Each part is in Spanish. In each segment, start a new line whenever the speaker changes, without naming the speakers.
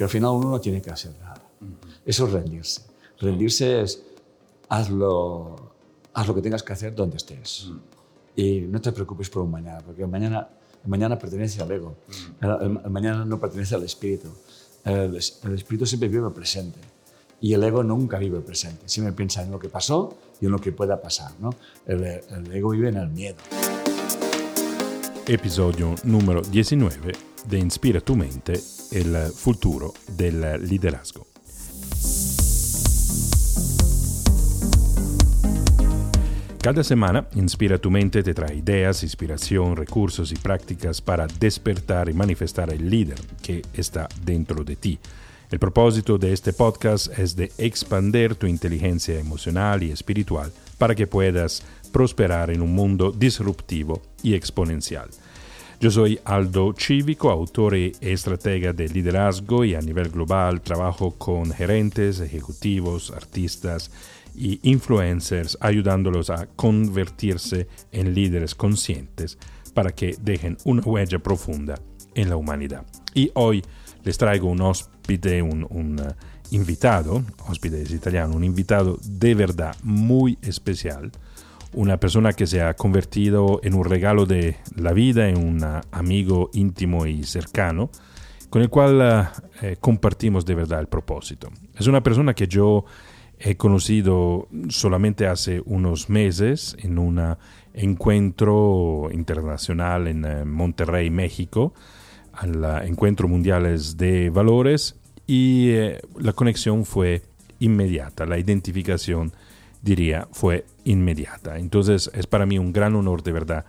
Porque al final uno no tiene que hacer nada. Eso es rendirse. Rendirse es hazlo, haz lo que tengas que hacer donde estés. Y no te preocupes por un mañana, porque el mañana, el mañana pertenece al ego. El, el mañana no pertenece al espíritu. El, el espíritu siempre vive el presente. Y el ego nunca vive el presente. Siempre piensa en lo que pasó y en lo que pueda pasar. ¿no? El, el ego vive en el miedo.
Episodio número 19 de Inspira tu mente, el futuro del liderazgo. Cada semana, Inspira tu mente te trae ideas, inspiración, recursos y prácticas para despertar y manifestar el líder que está dentro de ti. El propósito de este podcast es de expandir tu inteligencia emocional y espiritual para que puedas prosperar en un mundo disruptivo y exponencial. Yo soy Aldo Cívico, autor y estratega de liderazgo y a nivel global trabajo con gerentes, ejecutivos, artistas y influencers ayudándolos a convertirse en líderes conscientes para que dejen una huella profunda en la humanidad. Y hoy les traigo un hóspede, un, un uh, invitado, hóspede es italiano, un invitado de verdad muy especial, una persona que se ha convertido en un regalo de la vida, en un amigo íntimo y cercano, con el cual uh, eh, compartimos de verdad el propósito. Es una persona que yo he conocido solamente hace unos meses en un encuentro internacional en eh, Monterrey, México, al Encuentro Mundiales de Valores, y eh, la conexión fue inmediata, la identificación, diría, fue inmediata. Entonces es para mí un gran honor de verdad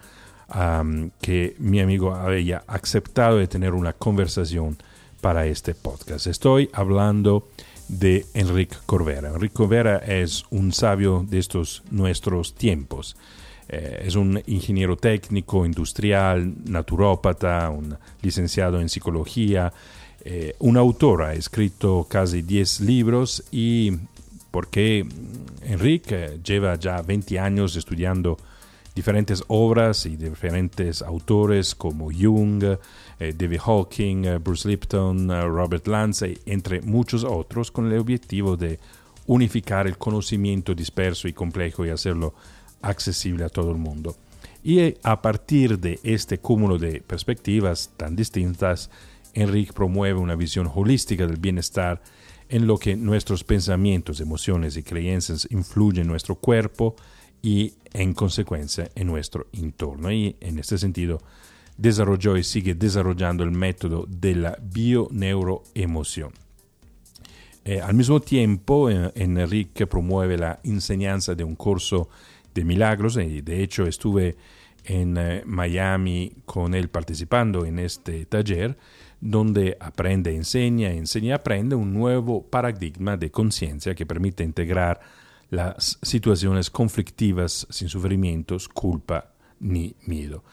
que mi amigo haya aceptado de tener una conversación para este podcast. Estoy hablando de Enrique Corvera. Enrique Corvera es un sabio de estos nuestros tiempos. Eh, es un ingeniero técnico, industrial, naturópata, un licenciado en psicología, eh, un autor, ha escrito casi 10 libros y porque Enrique lleva ya 20 años estudiando diferentes obras y diferentes autores como Jung, eh, David Hawking, eh, Bruce Lipton, eh, Robert Lance, entre muchos otros, con el objetivo de unificar el conocimiento disperso y complejo y hacerlo accesible a todo el mundo. Y a partir de este cúmulo de perspectivas tan distintas, Enrique promueve una visión holística del bienestar en lo que nuestros pensamientos, emociones y creencias influyen en nuestro cuerpo y en consecuencia en nuestro entorno. Y en este sentido, desarrolló y sigue desarrollando el método de la bioneuroemoción. Eh, al mismo tiempo, eh, Enrique promueve la enseñanza de un curso de milagros y de hecho estuve en eh, Miami con él participando en este taller donde aprende, enseña, enseña, aprende un nuevo paradigma de conciencia que permite integrar las situaciones conflictivas sin sufrimientos, culpa ni miedo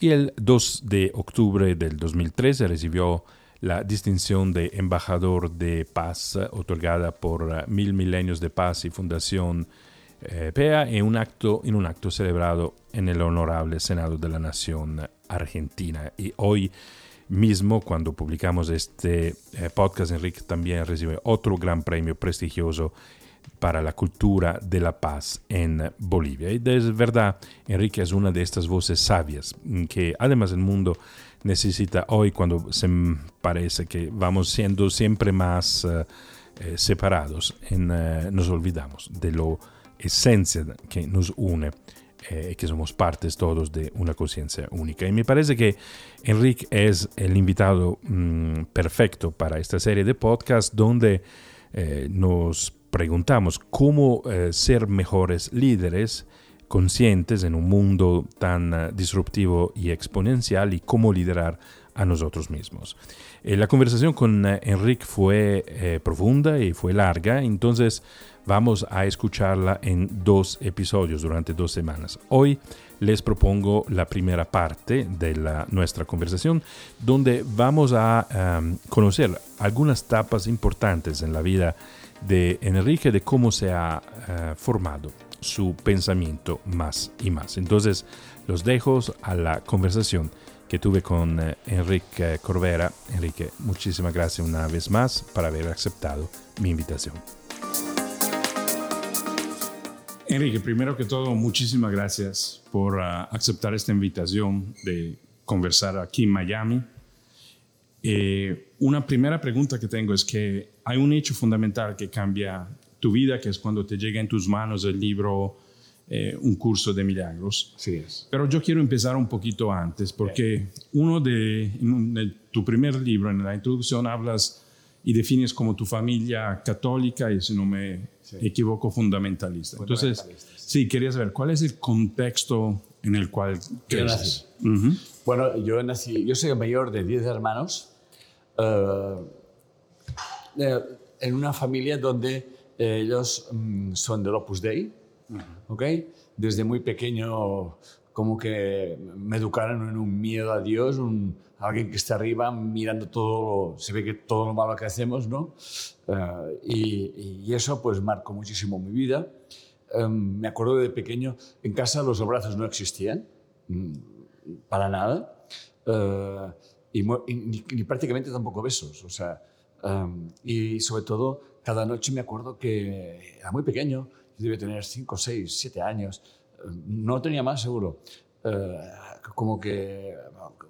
y el 2 de octubre del 2013 recibió la distinción de embajador de paz otorgada por eh, Mil Milenios de Paz y Fundación eh, PEA en un, acto, en un acto celebrado en el Honorable Senado de la Nación Argentina. Y hoy mismo, cuando publicamos este eh, podcast, Enrique también recibe otro gran premio prestigioso para la cultura de la paz en Bolivia. Y es verdad, Enrique es una de estas voces sabias que además el mundo necesita hoy cuando se parece que vamos siendo siempre más eh, eh, separados, en, nos olvidamos de lo esencia que nos une y que somos partes todos de una conciencia única. Y me parece que Enrique es el invitado mm, perfecto para esta serie de podcasts donde nos preguntamos cómo eh, ser mejores líderes conscientes en un mundo tan eh, disruptivo y exponencial y cómo liderar a nosotros mismos. Eh, la conversación con Enrique fue profunda y fue larga, entonces vamos a escucharla en dos episodios durante dos semanas. Hoy les propongo la primera parte de la, nuestra conversación, donde vamos a conocer algunas etapas importantes en la vida de Enrique de cómo se ha eh, formado su pensamiento más y más. Entonces, los dejo a la conversación que tuve con eh, Enrique Corvera. Enrique, muchísimas gracias una vez más por haber aceptado mi invitación. Enrique, primero que todo, muchísimas gracias por uh, aceptar esta invitación de conversar aquí en Miami. Eh, una primera pregunta que tengo es que hay un hecho fundamental que cambia tu vida, que es cuando te llega en tus manos el libro eh, Un curso de milagros.
Sí es.
Pero yo quiero empezar un poquito antes, porque uno de, en tu primer libro, en la introducción, hablas y defines como tu familia católica y si no me sí. equivoco fundamentalista. Entonces, sí, quería saber cuál es el contexto en el cual creces.
Uh -huh. Bueno, yo nací, yo soy el mayor de 10 hermanos uh, en una familia donde ellos um, son del Opus Dei, uh -huh. ¿ok? Desde muy pequeño como que me educaron en un miedo a Dios, un, alguien que está arriba mirando todo, se ve que todo lo malo que hacemos, ¿no? Uh, y, eso pues marcó muchísimo mi vida. Um, me acuerdo de pequeño, en casa los abrazos no existían, para nada, uh, y, ni, prácticamente tampoco besos, o sea, um, y sobre todo cada noche me acuerdo que era muy pequeño, debía tener 5, 6, 7 años, no tenía más seguro. Uh, como que,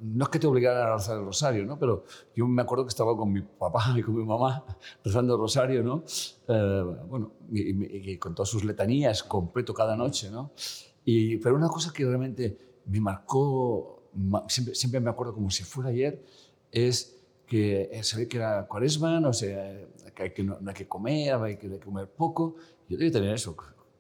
no es que te obligaran a rezar el rosario, ¿no? pero yo me acuerdo que estaba con mi papá y con mi mamá rezando el rosario, ¿no? Uh, bueno, y, y, con todas sus letanías, completo cada noche, ¿no? Y, pero una cosa que realmente me marcó, siempre, siempre me acuerdo como si fuera ayer, es que se ve que era cuaresma, no sé, que, hay que no, no, hay que comer, hay que comer poco. Yo debía tener eso,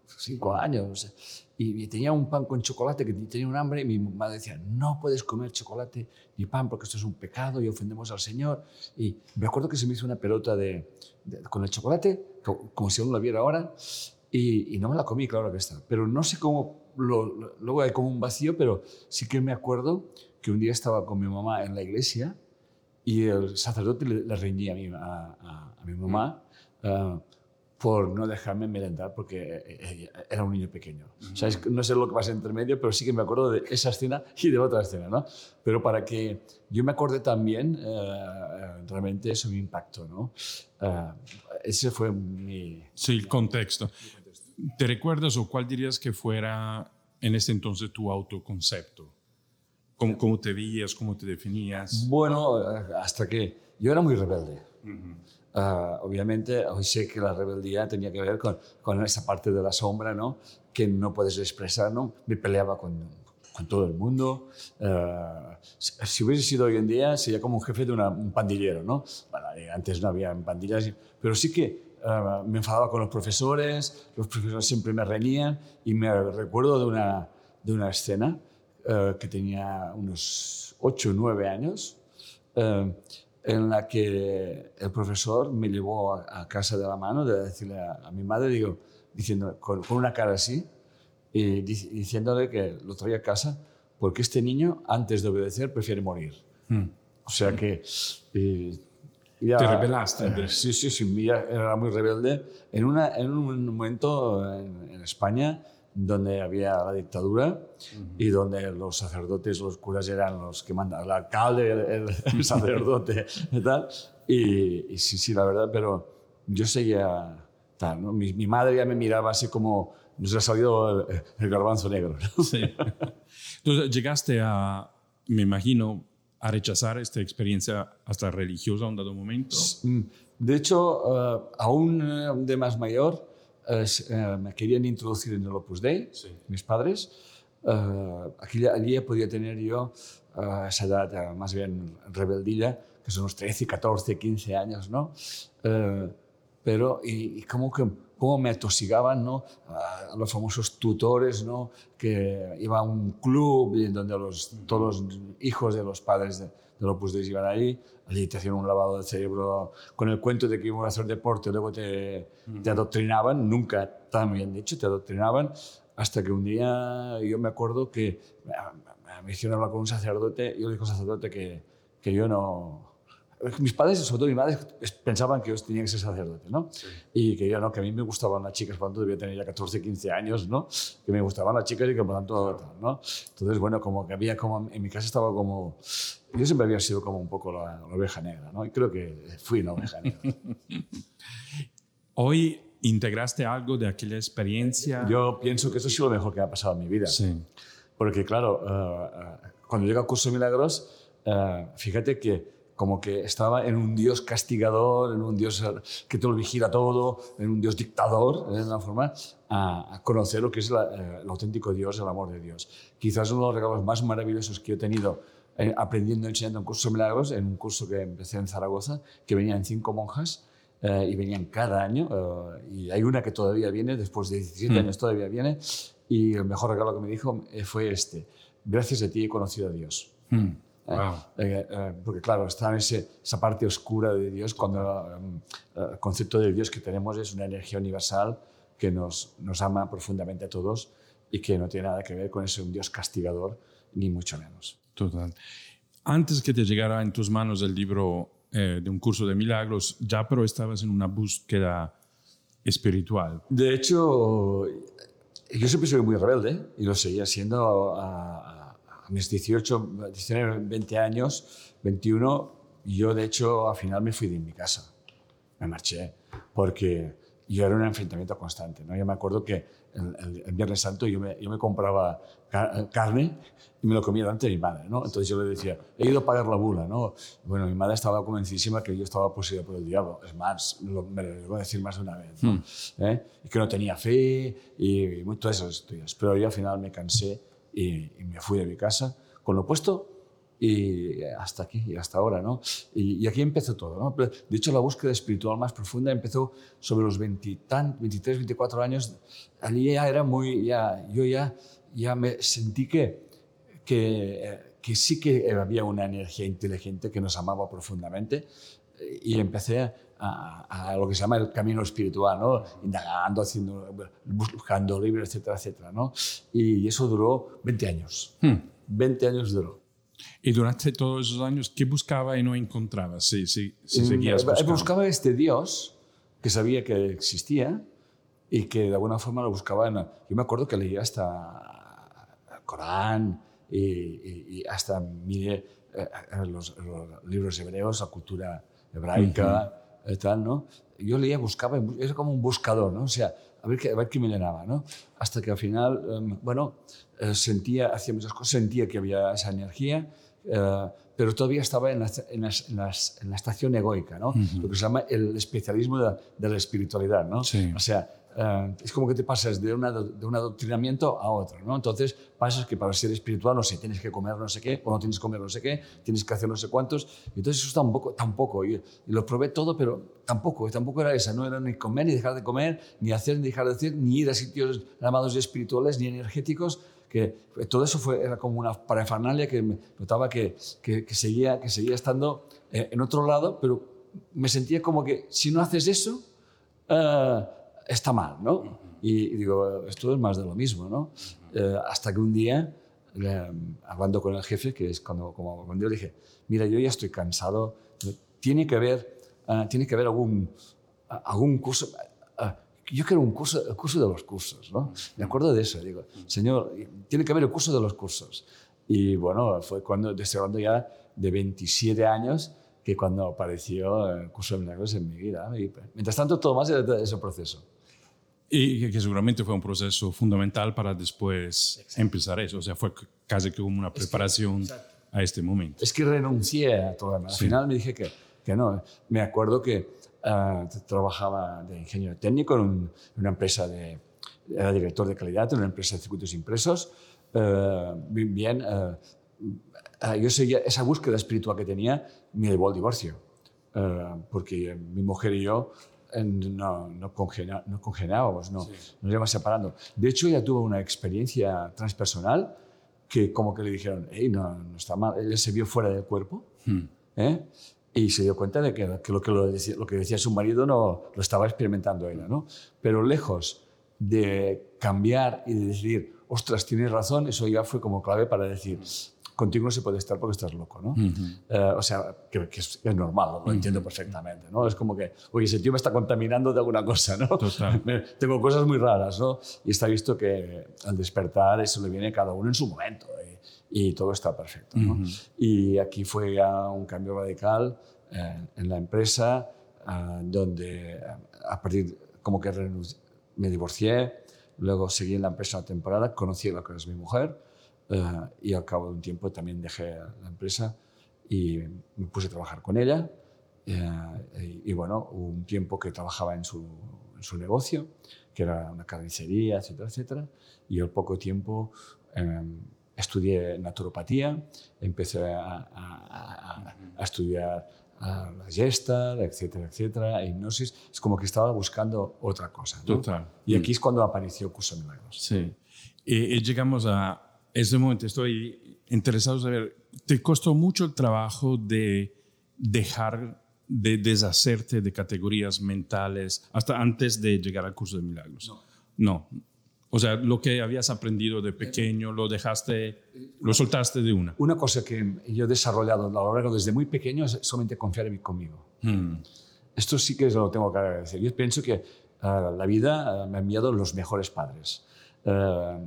cinco años, sé y tenía un pan con chocolate que tenía un hambre y mi madre decía, no puedes comer chocolate ni pan porque esto es un pecado y ofendemos al Señor. Y me acuerdo que se me hizo una pelota de, de con el chocolate, como, como, si aún la viera ahora, y, y, no me la comí, claro que está. Pero no sé cómo, lo, lo, luego hay como un vacío, pero sí que me acuerdo que un día estaba con mi mamá en la iglesia y el sacerdote le, le reñía a mi, a, a, a mi mamá. Uh, por no dejarme merendar porque eh, eh, era un niño pequeño. Uh -huh. no sé lo que pasa entre medio, pero sí que me acuerdo de esa escena y de otra escena, ¿no? Pero para que yo me acorde también, realmente eso me impactó, ¿no? Ese fue mi...
Sí, el contexto. ¿Te recuerdas o cuál dirías que fuera en ese entonces tu autoconcepto? ¿Cómo, cómo te veías, cómo te definías?
Bueno, hasta que yo era muy rebelde. Uh -huh. Uh, obviamente, hoy sé que la rebeldía tenía que ver con, con, esa parte de la sombra, ¿no? Que no puedes expresar, ¿no? Me peleaba con, con todo el mundo. Uh, si hubiese sido hoy en día, sería como un jefe de una, un pandillero, ¿no? Bueno, antes no había pandillas, pero sí que uh, me enfadaba con los profesores, los profesores siempre me reñían y me recuerdo de una, de una escena que tenía unos 8 o 9 años en la que el profesor me llevó a, a casa de la mano de decirle a, a mi madre, digo, diciendo, con, con, una cara así, y diciéndole que lo traía a casa porque este niño, antes de obedecer, prefiere morir. Mm. O sea que...
Ya, ¿Te rebelaste?
Eh, sí, sí, sí, era muy rebelde. En, una, en un momento en, en España donde había la dictadura uh -huh. y donde los sacerdotes, los curas eran los que mandaban, el alcalde, el, el sacerdote y tal. Y, y, sí, sí, la verdad, pero yo seguía tal, ¿no? Mi, mi, madre ya me miraba así como nos ha salido el, el garbanzo negro. ¿no?
Sí. Entonces llegaste a, me imagino, a rechazar esta experiencia hasta religiosa en un dado momento.
Mm, de hecho, uh, aún de más mayor, eh, me querían introducir en el Opus Dei, sí. mis padres. Uh, aquí, allí podía tener yo uh, esa edad más bien rebeldilla, que son los 13, 14, 15 años, ¿no? Uh, pero, y, y como que cómo me atosigaban, ¿no? A los famosos tutores, ¿no? Que iba a un club donde los, todos los hijos de los padres de, del Opus Dei iban ahí, allí te hacían un lavado de cerebro con el cuento de que iban a hacer deporte, luego te, te adoctrinaban, nunca tan bien dicho, te adoctrinaban, hasta que un día yo me acuerdo que me hicieron hablar con un sacerdote, yo le dije al sacerdote que, que yo no, mis padres, sobre todo mi madre, pensaban que yo tenía que ser sacerdote, ¿no? Y que yo no, que a mí me gustaban las chicas, por lo tanto debía tener ya 14, 15 años, ¿no? Que me gustaban las chicas y que por lo tanto, ¿no? Entonces, bueno, como que había como, en mi casa estaba como, yo siempre había sido como un poco la, la oveja negra, ¿no? Y creo que fui una oveja negra.
Hoy integraste algo de aquella experiencia.
Yo pienso que eso ha sido lo mejor que me ha pasado en mi vida.
Sí.
Porque, claro, uh, cuando llega al curso de milagros, uh, fíjate que como que estaba en un Dios castigador, en un Dios que te lo vigila todo, en un Dios dictador, de una forma, a, conocer lo que es la, uh, el auténtico Dios, el amor de Dios. Quizás uno de los regalos más maravillosos que he tenido eh, aprendiendo, enseñando en curso de milagros, en un curso que empecé en Zaragoza, que venían cinco monjas, eh, y venían cada año, eh, y hay una que todavía viene, después de 17 mm. años todavía viene, y el mejor regalo que me dijo eh, fue este, gracias a ti he conocido a Dios.
Mm. Wow.
porque claro, está en ese, esa parte oscura de Dios, cuando el concepto de Dios que tenemos es una energía universal que nos, nos ama profundamente a todos y que no tiene nada que ver con ese un Dios castigador, ni mucho menos.
Total. Antes que te llegara en tus manos el libro eh, de un curso de milagros, ya pero estabas en una búsqueda espiritual.
De hecho, yo siempre soy muy rebelde y lo seguía siendo a, a, a mis 18, 19, 20 años, 21. Yo, de hecho, al final me fui de mi casa. Me marché porque yo era un enfrentamiento constante. ¿no? Yo me acuerdo que el, el, el Viernes Santo yo me, yo me compraba car carne y me lo comía delante de mi madre. ¿no? Entonces yo le decía, he ido a pagar la bula. ¿no? Bueno, mi madre estaba convencidísima que yo estaba poseído por el diablo. Es más, lo, me lo voy a decir más de una vez. ¿no?
Hmm.
¿Eh? Y que no tenía fe y, y todas esas historias. Pero yo al final me cansé y, y me fui de mi casa con lo puesto y hasta aquí, y hasta ahora, ¿no? Y, y, aquí empezó todo, ¿no? De hecho, la búsqueda espiritual más profunda empezó sobre los 20, 23, 24 años. Allí ya era muy, ya, yo ya, ya me sentí que, que, que sí que había una energía inteligente que nos amaba profundamente y empecé a, a, lo que se llama el camino espiritual, ¿no? indagando, haciendo, buscando libros, etcétera, etcétera. ¿no? Y eso duró 20 años.
Hmm.
20 años duró.
Y durante todos esos años, ¿qué buscaba y no encontraba? Si, si, si seguías buscando.
Buscaba este Dios que sabía que existía y que de alguna forma lo buscaba. En, yo me acuerdo que leía hasta el Corán y, y, y hasta miré eh, los, los, libros hebreos, la cultura hebraica, uh -huh. Tal, ¿no? Yo leía, buscaba, era como un buscador, ¿no? O sea, a ver qué, a ver qué me llenaba, ¿no? Hasta que al final, um, bueno, eh, sentía, hacía muchas cosas, sentía que había esa energía, eh, pero todavía estaba en la, en, las, en, las, en la estación egoica, ¿no? Uh -huh. Lo que se llama el especialismo de, de la espiritualidad, ¿no?
Sí.
O sea, Uh, es como que te pasas de, una, de un adoctrinamiento a otro, ¿no? Entonces pasas que para ser espiritual, no sé, tienes que comer no sé qué, o no tienes que comer no sé qué, tienes que hacer no sé cuántos, entonces eso tampoco, tampoco, y, y lo probé todo, pero tampoco, tampoco era esa, no era ni comer ni dejar de comer, ni hacer ni dejar de hacer, ni ir a sitios llamados espirituales ni energéticos, que todo eso fue, era como una parafernalia que notaba que, que, que, seguía, que seguía estando eh, en otro lado, pero me sentía como que si no haces eso, uh, está mal, ¿no? Uh y, digo, esto es más de lo mismo, ¿no? Uh eh, hasta que un día, hablando con el jefe, que es cuando, como cuando yo dije, mira, yo ya estoy cansado, tiene que haber, uh, tiene que haber algún, algún curso, yo quiero un curso, curso de los cursos, ¿no? Me acuerdo de eso, digo, señor, tiene que haber el curso de los cursos. Y bueno, fue cuando, estoy hablando ya de 27 años, que cuando apareció el curso de milagros en mi vida. Y, mientras tanto, todo más era ese proceso.
Y que seguramente fue un proceso fundamental para después Exacto. empezar eso. O sea, fue casi como una preparación es que, a este momento.
Es que renuncié a todo. Al sí. final me dije que, que no. Me acuerdo que uh, trabajaba de ingeniero técnico en, un, en, una empresa de... Era director de calidad en una empresa de circuitos impresos. Uh, bien, uh, yo seguía esa búsqueda espiritual que tenía, me llevó al divorcio. porque mi mujer y yo no, no, congena, no congenábamos, no, sí. nos íbamos separando. De hecho, ella tuvo una experiencia transpersonal que como que le dijeron, hey, no, no está mal, ella se vio fuera del cuerpo
hmm.
¿eh? y se dio cuenta de que, que, lo, que lo, decía, lo, que decía, su marido no lo estaba experimentando ella, ¿no? Pero lejos de cambiar y de decir, ostras, tienes razón, eso ya fue como clave para decir, contigo no se puede estar porque estás loco, ¿no? Eh, o sea, que, es, normal, lo entiendo perfectamente, ¿no? Es como que, oye, ese tío me está contaminando de alguna cosa, ¿no? Tengo cosas muy raras, ¿no? Y está visto que al despertar eso le viene a cada uno en su momento y, todo está perfecto, ¿no? Y aquí fue ya un cambio radical eh, en la empresa, eh, donde a partir, como que me divorcié, luego seguí en la empresa una temporada, conocí a la que es mi mujer, eh, y al cabo de un tiempo también dejé la empresa y me puse a trabajar con ella. Eh, y, bueno, hubo un tiempo que trabajaba en su, en su, negocio, que era una carnicería, etcétera, etcétera. Y al poco tiempo em, estudié naturopatía, empecé a, a, a estudiar la gesta, etcétera, etcétera, hipnosis. Es como que estaba buscando otra cosa. Total. Y aquí es cuando apareció Curso Milagros.
Sí. y llegamos a, ese momento estoy interesado en saber, ¿te costó mucho el trabajo de dejar de deshacerte de categorías mentales hasta antes de llegar al curso de milagros? No. no. O sea, lo que habías aprendido de pequeño, lo dejaste, lo soltaste de una.
Una cosa que yo he desarrollado a lo largo desde muy pequeño es solamente confiar en mí conmigo. Hmm. Esto sí que lo tengo que agradecer. Yo pienso que ah, la vida ah, me ha enviado los mejores padres. Uh,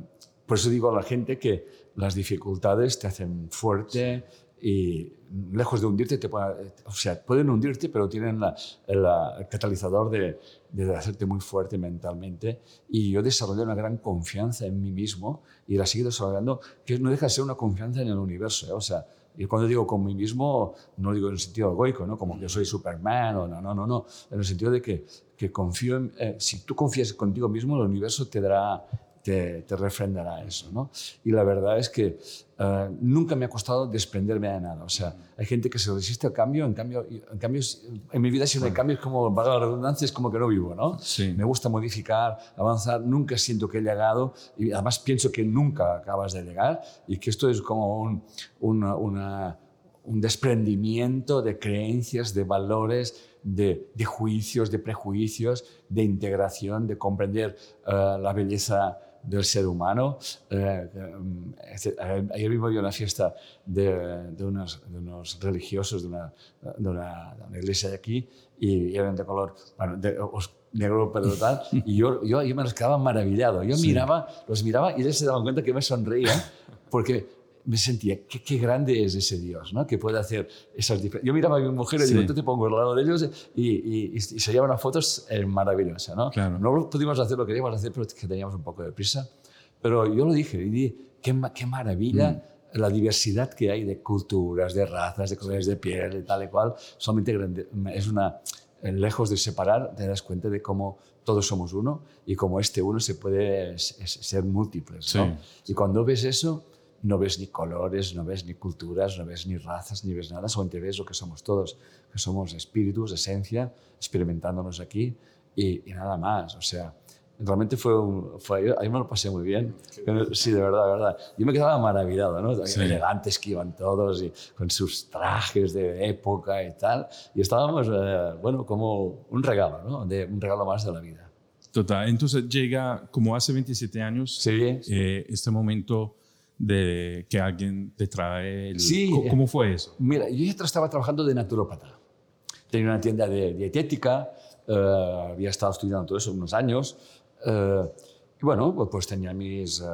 por eso digo a la gente que las dificultades te hacen fuerte y lejos de hundirte, te pueden, o sea, pueden hundirte, pero tienen el catalizador de, de, hacerte muy fuerte mentalmente. Y yo desarrollé una gran confianza en mí mismo y la sigo desarrollando, que no deja de ser una confianza en el universo. ¿eh? O sea, y cuando digo con mí mismo, no digo en el sentido egoico, ¿no? como que soy Superman, o no, no, no, no, en el sentido de que, que confío en, eh, si tú confías contigo mismo, el universo te dará te, refrendará eso. ¿no? Y la verdad es que eh, nunca me ha costado desprenderme de nada. O sea, hay gente que se resiste al cambio, en cambio, en, cambio, en mi vida si no hay cambios, como, valga la redundancia, es como que no vivo. ¿no? Me gusta modificar, avanzar, nunca siento que he llegado y además pienso que nunca acabas de llegar y que esto es como un, una, una, un desprendimiento de creencias, de valores, de, de, juicios, de prejuicios, de integración, de comprender uh, la belleza del ser humano. Eh, eh, ayer mismo vi una fiesta de, de, unos, de unos, religiosos de una, de, una, una, iglesia de aquí y, eran de color bueno, negro pero tal, y yo, yo, yo, me los quedaba maravillado. Yo miraba, los miraba y ellos se daban cuenta que me sonreía porque me sentía, qué, qué, grande es ese Dios, ¿no? que puede hacer esas diferencias. Yo miraba a mi mujer y digo, tú te pongo al lado de ellos y, y, y, se llevan unas fotos eh, maravillosas. ¿no? Claro. no pudimos hacer lo que queríamos hacer, pero que teníamos un poco de prisa. Pero yo lo dije y dije, qué, qué maravilla mm. la diversidad que hay de culturas, de razas, de colores de piel y tal y cual. Solamente es una, eh, lejos de separar, te das cuenta de cómo todos somos uno y cómo este uno se puede ser múltiples. ¿no? Y cuando ves eso, no ves ni colores, no ves ni culturas, no ves ni razas, ni ves nada, solamente ves lo que somos todos, que somos espíritus, esencia, experimentándonos aquí y, nada más. O sea, realmente fue, un, fue ahí me lo pasé muy bien. Sí, de verdad, de verdad. Yo me quedaba maravillado, ¿no? Elegantes que iban todos y con sus trajes de época y tal. Y estábamos, eh, bueno, como un regalo, ¿no? De, un regalo más de la vida.
Total. Entonces llega, como hace 27 años, sí, eh, este momento de que alguien te trae el... Sí. ¿Cómo fue eso?
Mira, yo ya estaba trabajando de naturópata. Tenía una tienda de dietética, uh, había estado estudiando todo eso unos años. Uh, y bueno, pues, pues tenía mis, uh,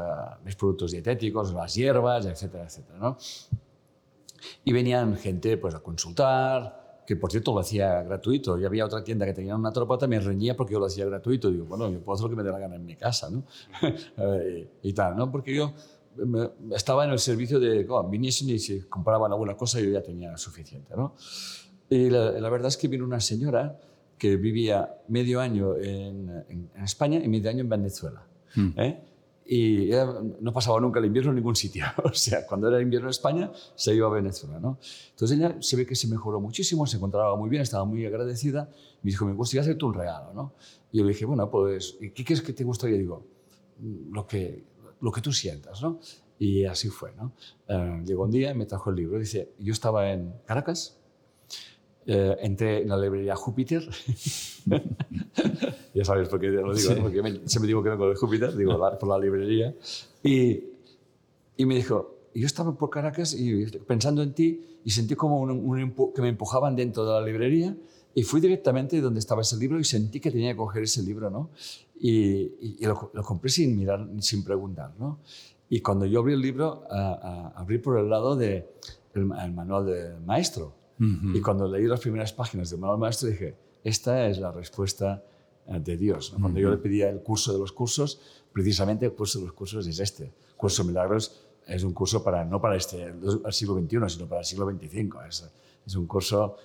mis, productos dietéticos, las hierbas, etcétera, etcétera. ¿no? Y venían gente pues, a consultar, que por cierto lo hacía gratuito. Y había otra tienda que tenía una naturópata, me reñía porque yo lo hacía gratuito. Digo, bueno, yo puedo hacer lo que me dé la gana en mi casa, ¿no? y, y tal, ¿no? Porque yo estaba en el servicio de, oh, viniesen y si compraban alguna cosa yo ya tenía suficiente. ¿no? Y la, verdad es que vino una señora que vivía medio año en, en, España y medio año en Venezuela. Hmm. ¿eh? Y no pasaba nunca el invierno en ningún sitio. O sea, cuando era invierno en España, se iba a Venezuela. ¿no? Entonces ella se ve que se mejoró muchísimo, se encontraba muy bien, estaba muy agradecida. Me dijo, me gustaría hacerte un regalo. ¿no? Y yo le dije, bueno, pues, ¿qué quieres que te gustaría? Y digo, lo que, lo que tú sientas, ¿no? Y así fue, ¿no? Eh, llegó un día y me trajo el libro. Dice, yo estaba en Caracas, eh, entré en la librería Júpiter. ya sabes por qué lo digo, ¿no? porque me, siempre digo que vengo de Júpiter, digo, por la librería. Y, y me dijo, yo estaba por Caracas y pensando en ti y sentí como un, un que me empujaban dentro de la librería y fui directamente donde estaba ese libro y sentí que tenía que coger ese libro, ¿no? Y, y, lo, lo, compré sin mirar, sin preguntar, ¿no? Y cuando yo abrí el libro, abrí por el lado del de el, manual del maestro. Y cuando leí las primeras páginas del manual del maestro dije, esta es la respuesta eh, de Dios. Cuando yo le pedía el curso de los cursos, precisamente el curso de los cursos es este. El curso de milagros es un curso para, no para este, el siglo XXI, sino para el siglo XXV. Es, es un curso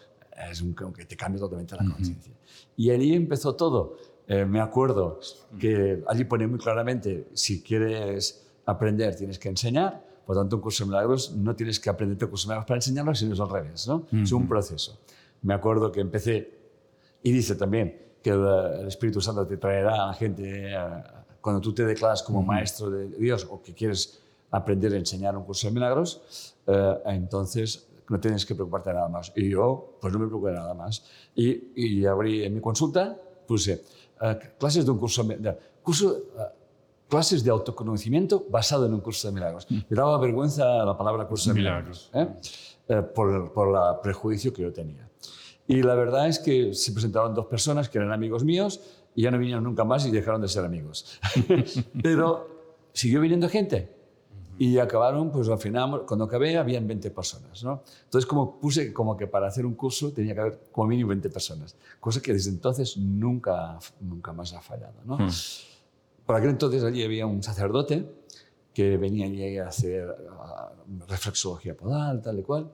es un, que te cambia totalmente la conciencia. Y allí empezó todo. Eh, me acuerdo que allí pone muy claramente, si quieres aprender, tienes que enseñar. Por tanto, un curso de milagros no tienes que aprender un curso de milagros para enseñarlo, sino es al revés. ¿no? Es un proceso. Me acuerdo que empecé, y dice también que el, Espíritu Santo te traerá a la gente, cuando tú te declaras como maestro de Dios o que quieres aprender a enseñar un curso de milagros, eh, entonces no tienes que preocuparte de nada más. Y yo, pues no me preocupé de nada más. Y, y abrí en mi consulta, puse uh, clases de un curso, de, curso uh, clases de autoconocimiento basado en un curso de milagros. Mm. Me daba vergüenza la palabra curso de milagros, milagros ¿eh? Eh, por, por el prejuicio que yo tenía. Y la verdad es que se presentaron dos personas que eran amigos míos y ya no vinieron nunca más y dejaron de ser amigos. Pero siguió viniendo gente y acabaron, pues al final, cuando acabé, habían 20 personas. ¿no? Entonces, como puse como que para hacer un curso tenía que haber como mínimo 20 personas, cosa que desde entonces nunca, nunca más ha fallado. ¿no? Hmm. Por aquel entonces allí había un sacerdote que venía allí a hacer reflexología podal, tal y cual,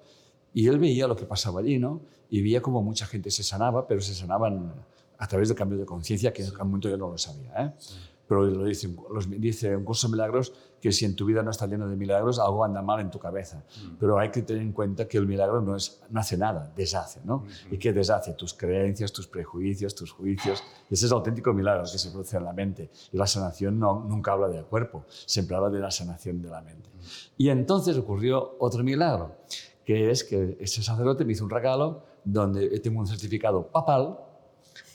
y él veía lo que pasaba allí, ¿no? Y veía como mucha gente se sanaba, pero se sanaban a través del cambio de conciencia, que en aquel momento yo no lo sabía. ¿eh? Pero lo dice, los, dice un curso de milagros que si en tu vida no está lleno de milagros, algo anda mal en tu cabeza. Mm. Pero hay que tener en cuenta que el milagro no, es, no hace nada, deshace, ¿no? Mm-hmm. ¿Y qué deshace? Tus creencias, tus prejuicios, tus juicios. ese es el auténtico milagro que se produce en la mente. Y la sanación no, nunca habla del cuerpo, siempre habla de la sanación de la mente. Mm. Y entonces ocurrió otro milagro, que es que ese sacerdote me hizo un regalo donde tengo un certificado papal,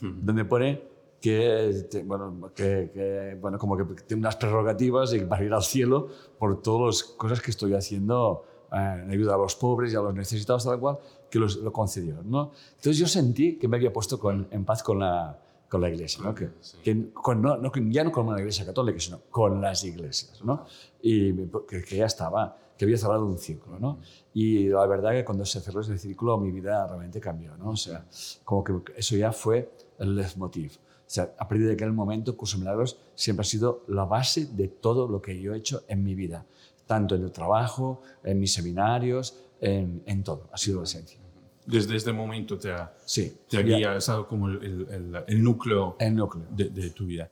mm. donde pone que, bueno, que, bueno, como que tiene unas prerrogativas y para ir al cielo por todas las cosas que estoy haciendo eh, en ayuda a los pobres y a los necesitados, tal cual, que los, lo concedió. ¿no? Entonces yo sentí que me había puesto con, en paz con la, con la iglesia, ¿no? Que, que con, no, no, ya no con una iglesia católica, sino con las iglesias, ¿no? Y que, que, ya estaba, que había cerrado un círculo, ¿no? Y la verdad que cuando se cerró ese círculo mi vida realmente cambió, ¿no? O sea, como que eso ya fue el leitmotiv. O sea, a partir de aquel momento, Curso Milagros siempre ha sido la base de todo lo que yo he hecho en mi vida, tanto en el trabajo, en mis seminarios, en, en todo. Ha sido la esencia.
Desde este momento te, ha, sí, te había estado como el, el, el, núcleo,
el núcleo.
De, de, tu vida.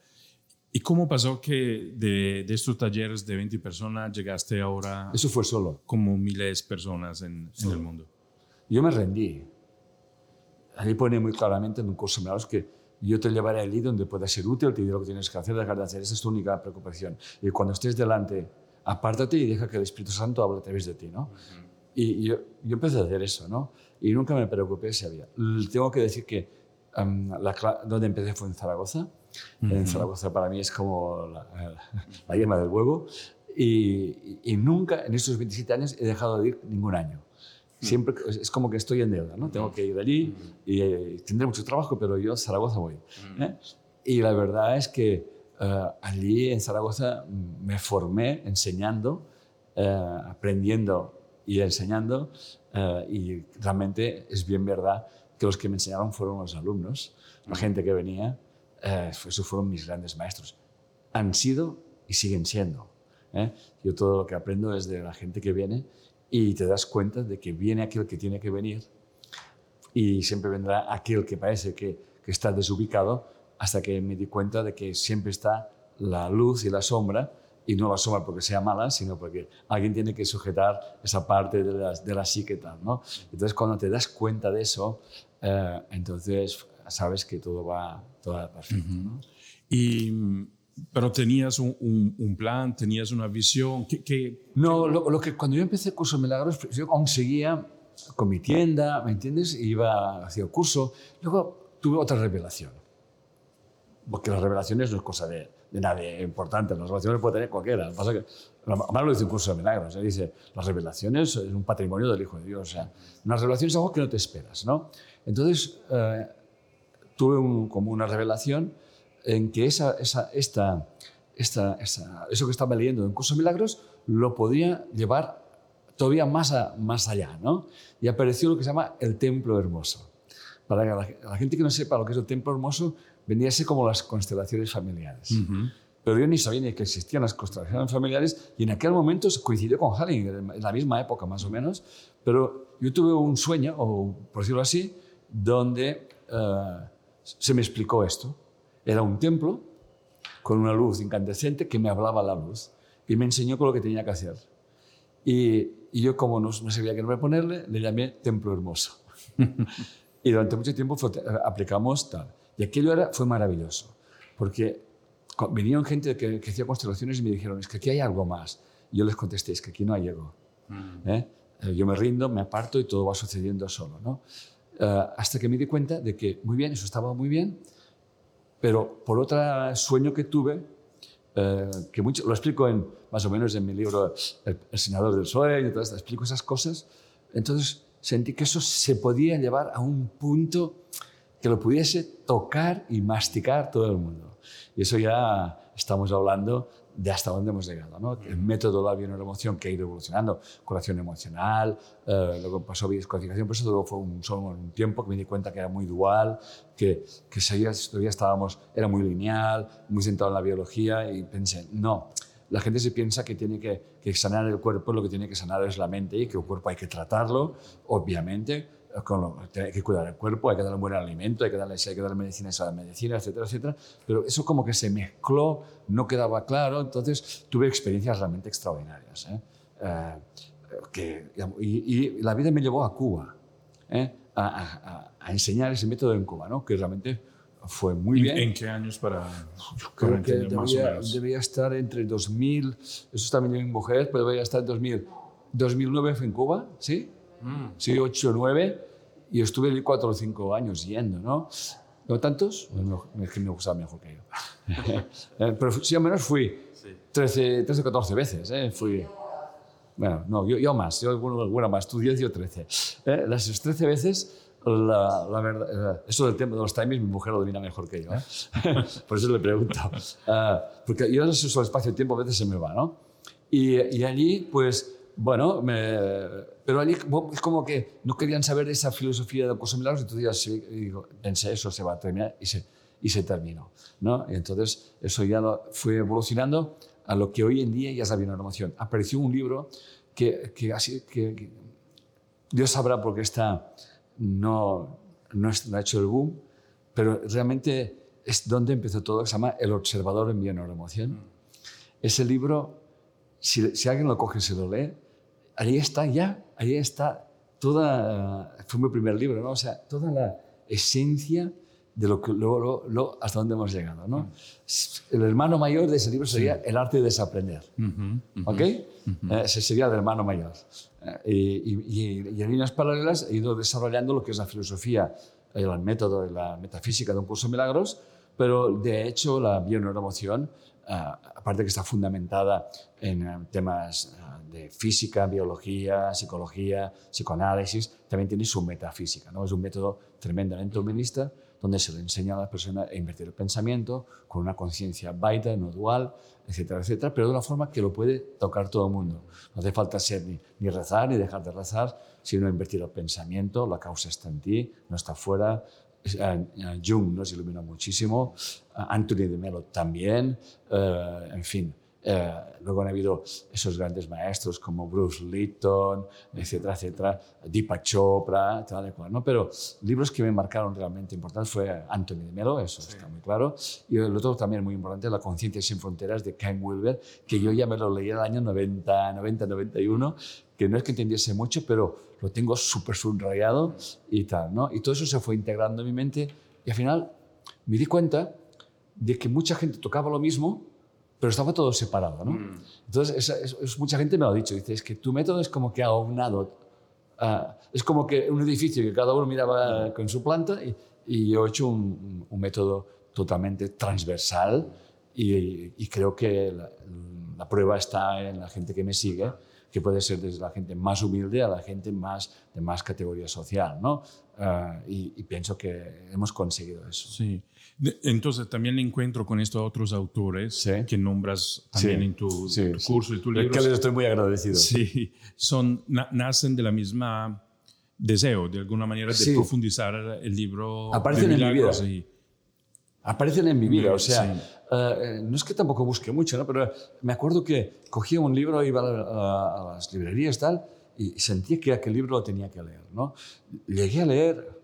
¿Y cómo pasó que de, de, estos talleres de 20 personas llegaste ahora?
Eso fue solo.
Como miles de personas en, en el mundo.
Yo me rendí. Ahí pone muy claramente en un curso de que yo te llevaré allí donde pueda ser útil, te diré lo que tienes que hacer, dejar de hacer. Esa es tu única preocupación. Y cuando estés delante, apártate y deja que el Espíritu Santo hable a través de ti, ¿no? Y yo, yo, empecé a hacer eso, ¿no? Y nunca me preocupé si había. Tengo que decir que um, la, donde empecé fue en Zaragoza. En Zaragoza para mí es como la, la yema del huevo. Y, y, nunca en estos 27 años he dejado de ir ningún año. Siempre es como que estoy en deuda, ¿no? Tengo que ir allí y eh, tendré mucho trabajo, pero yo a Zaragoza voy. ¿eh? Y la verdad es que eh, allí en Zaragoza me formé enseñando, aprendiendo y enseñando, y realmente es bien verdad que los que me enseñaron fueron los alumnos, la gente que venía, esos fueron mis grandes maestros. Han sido y siguen siendo. Yo todo lo que aprendo es de la gente que viene y te das cuenta de que viene aquel que tiene que venir y siempre vendrá aquel que parece que, que está desubicado hasta que me di cuenta de que siempre está la luz y la sombra y no la sombra porque sea mala, sino porque alguien tiene que sujetar esa parte de la, de la psique tal, ¿no? Entonces, cuando te das cuenta de eso, eh, entonces sabes que todo va, todo va perfecto, ¿no?
Y pero tenías un, un, plan, tenías una visión. ¿Qué,
no, lo, lo, que cuando yo empecé el curso de milagros, yo aún seguía con mi tienda, ¿me entiendes? Iba hacia el curso. Luego tuve otra revelación. Porque las revelaciones no es cosa de, de nadie importante. Las revelaciones puede tener cualquiera. Lo que pasa es que, además lo dice un curso de milagros. ¿eh? Dice, las revelaciones es un patrimonio del Hijo de Dios. O sea, una revelación es algo que no te esperas. ¿no? Entonces, eh, tuve un, como una revelación en que esa, esa, esta, esta, esta, eso que estaba leyendo en Curso de Milagros lo podía llevar todavía más, a, más allá. ¿no? Y apareció lo que se llama el Templo Hermoso. Para la, la, gente que no sepa lo que es el Templo Hermoso, vendría a ser como las constelaciones familiares. Uh -huh. Pero yo ni sabía ni que existían las constelaciones familiares y en aquel momento coincidió con Halley, en la misma época más o menos. Pero yo tuve un sueño, o por decirlo así, donde uh, se me explicó esto. Era un templo con una luz incandescente que me hablaba la luz y me enseñó con lo que tenía que hacer. Y, y yo, como no, no, sabía qué nombre ponerle, le llamé Templo Hermoso. y durante mucho tiempo fue, aplicamos tal. Y aquello era, fue maravilloso, porque vinieron gente que, que, hacía constelaciones y me dijeron, es que aquí hay algo más. Y yo les contesté, es que aquí no hay algo. Mm. ¿Eh? Yo me rindo, me aparto y todo va sucediendo solo. ¿no? Uh, hasta que me di cuenta de que, muy bien, eso estaba muy bien, pero por otro sueño que tuve, uh, que mucho, lo explico en, más o menos en mi libro El, el Senador del Sueño, entonces explico esas cosas, entonces sentí que eso se podía llevar a un punto que lo pudiese tocar y masticar todo el mundo. Y eso ya estamos hablando de hasta dónde hemos llegado. ¿no? El método de la bioneuroemoción que ha ido evolucionando, curación emocional, eh, luego pasó biodescodificación, pero eso todo fue un, solo un tiempo que me di cuenta que era muy dual, que, que seguía, todavía estábamos, era muy lineal, muy centrado en la biología y pensé, no, la gente se piensa que tiene que, que sanar el cuerpo, lo que tiene que sanar es la mente y que el cuerpo hay que tratarlo, obviamente, con lo, hay que cuidar el cuerpo, hay que darle un buen alimento, hay que darle, hay que darle medicina a la medicina, etcétera, etcétera. Pero eso como que se mezcló, no quedaba claro, entonces tuve experiencias realmente extraordinarias. ¿eh? Eh, que, y, y, la vida me llevó a Cuba, ¿eh? a, a, a, enseñar ese método en Cuba, ¿no? que realmente fue muy
¿En,
bien.
¿En qué años para,
Creo
para
que debía, debía estar entre 2000, eso bien en mujeres, pero debía estar en 2000. 2009 fue en Cuba, ¿sí?
Mm.
Sí, 8 o 9, y estuve allí 4 o 5 años yendo, ¿no? ¿No tantos? Bueno, es que me gustaba mejor que yo. Eh, Pero sí, al menos fui 13, 13 o 14 veces, ¿eh? Fui... Bueno, no, yo, yo más, yo alguna, alguna más, tú 10 y yo 13. Eh, las 13 veces, la, la verdad, eh, eso del tema de los timings, mi mujer lo domina mejor que yo. ¿eh? Por eso le pregunto. Uh, porque yo no sé, el espacio-tiempo a veces se me va, ¿no? Y, y allí, pues, bueno, me, pero allí es como que no querían saber esa filosofía de Curso de Milagros, entonces ya sí, digo, pensé, eso se va a terminar y se, y se terminó. ¿no? Y entonces eso ya lo, fue evolucionando a lo que hoy en día ya es la bioneuromoción. Apareció un libro que, que, así, que, que Dios sabrá por qué está, no, no, ha hecho el boom, pero realmente es donde empezó todo, se llama El observador en bioneuromoción. Ese libro, si, si alguien lo coge y se lo lee, ahí está ya, ahí está toda, fue mi primer libro, ¿no? O sea, toda la esencia de lo que luego, lo, lo, hasta dónde hemos llegado, ¿no? El hermano mayor de ese libro sería sí. El arte de desaprender, uh -huh, uh -huh, ¿ok? Uh -huh. Ese sería el hermano mayor. Y, y, y, en líneas paralelas he ido desarrollando lo que es la filosofía, el método la metafísica de un curso de milagros, pero de hecho la bioneuromoción, uh, aparte que está fundamentada en uh, temas de física, biología, psicología, psicoanálisis, también tiene su metafísica. ¿no? Es un método tremendamente humanista donde se le enseña a la persona a invertir el pensamiento con una conciencia baita, no dual, etcétera, etcétera, pero de una forma que lo puede tocar todo el mundo. No hace falta ser ni, ni rezar ni dejar de rezar, sino invertir el pensamiento, la causa está en ti, no está fuera, Jung nos iluminó muchísimo, Anthony de Melo también, en fin. Uh, luego han habido esos grandes maestros como Bruce Lipton, etcétera, etcétera, Deepak Chopra, tal y cual, ¿no? Pero libros que me marcaron realmente importantes fue Anthony de Melo, eso sí. está muy claro, y el otro también muy importante, La conciencia sin fronteras de Ken Wilber, que yo ya me lo leí en el año 90, 90, 91, que no es que entendiese mucho, pero lo tengo súper subrayado y tal, ¿no? Y todo eso se fue integrando en mi mente y al final me di cuenta de que mucha gente tocaba lo mismo, pero estaba todo separado, ¿no? Mm. Entonces, es, es, es, mucha gente me lo ha dicho, dice, es que tu método es como que ha aunado, uh, es como que un edificio que cada uno miraba mm. con su planta y, y yo he hecho un, un, método totalmente transversal y, y creo que la, la, prueba está en la gente que me sigue, que puede ser desde la gente más humilde a la gente más de más categoría social, ¿no? Uh, y, y, pienso que hemos conseguido eso.
Sí. Entonces también encuentro con estos otros autores ¿Sí? que nombras también sí. en tu, sí, tu curso y tu libro.
Que les estoy muy agradecido.
Sí, son, na, nacen de la misma deseo, de alguna manera, de profundizar el libro.
Aparecen de en mi vida. Y... Aparecen en mi vida, o sea, uh, no es que tampoco busque mucho, ¿no? pero me acuerdo que cogía un libro, iba a, a, a las librerías tal, y sentía que aquel libro lo tenía que leer. ¿no? Llegué a leer